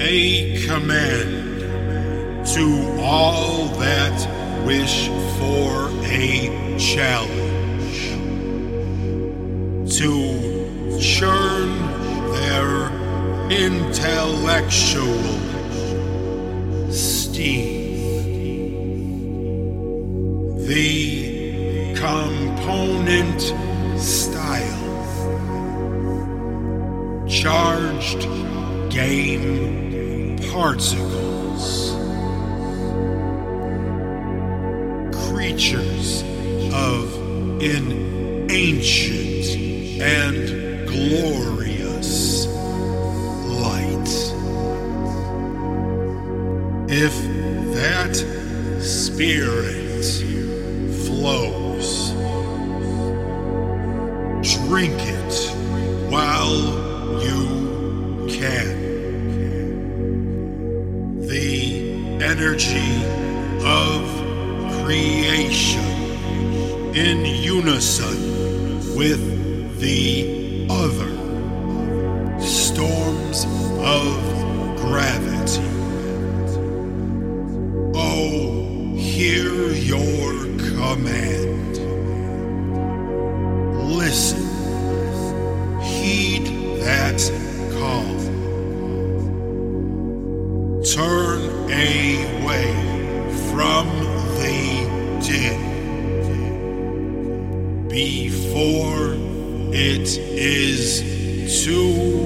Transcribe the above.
a command to all that wish for a challenge to churn their intellectual steam. The component style charged game particles creatures of an ancient and glorious light if that spirit flows drink it while you can. Energy of creation in unison with the other storms of gravity. Oh, hear your command. Listen from the din before it is too.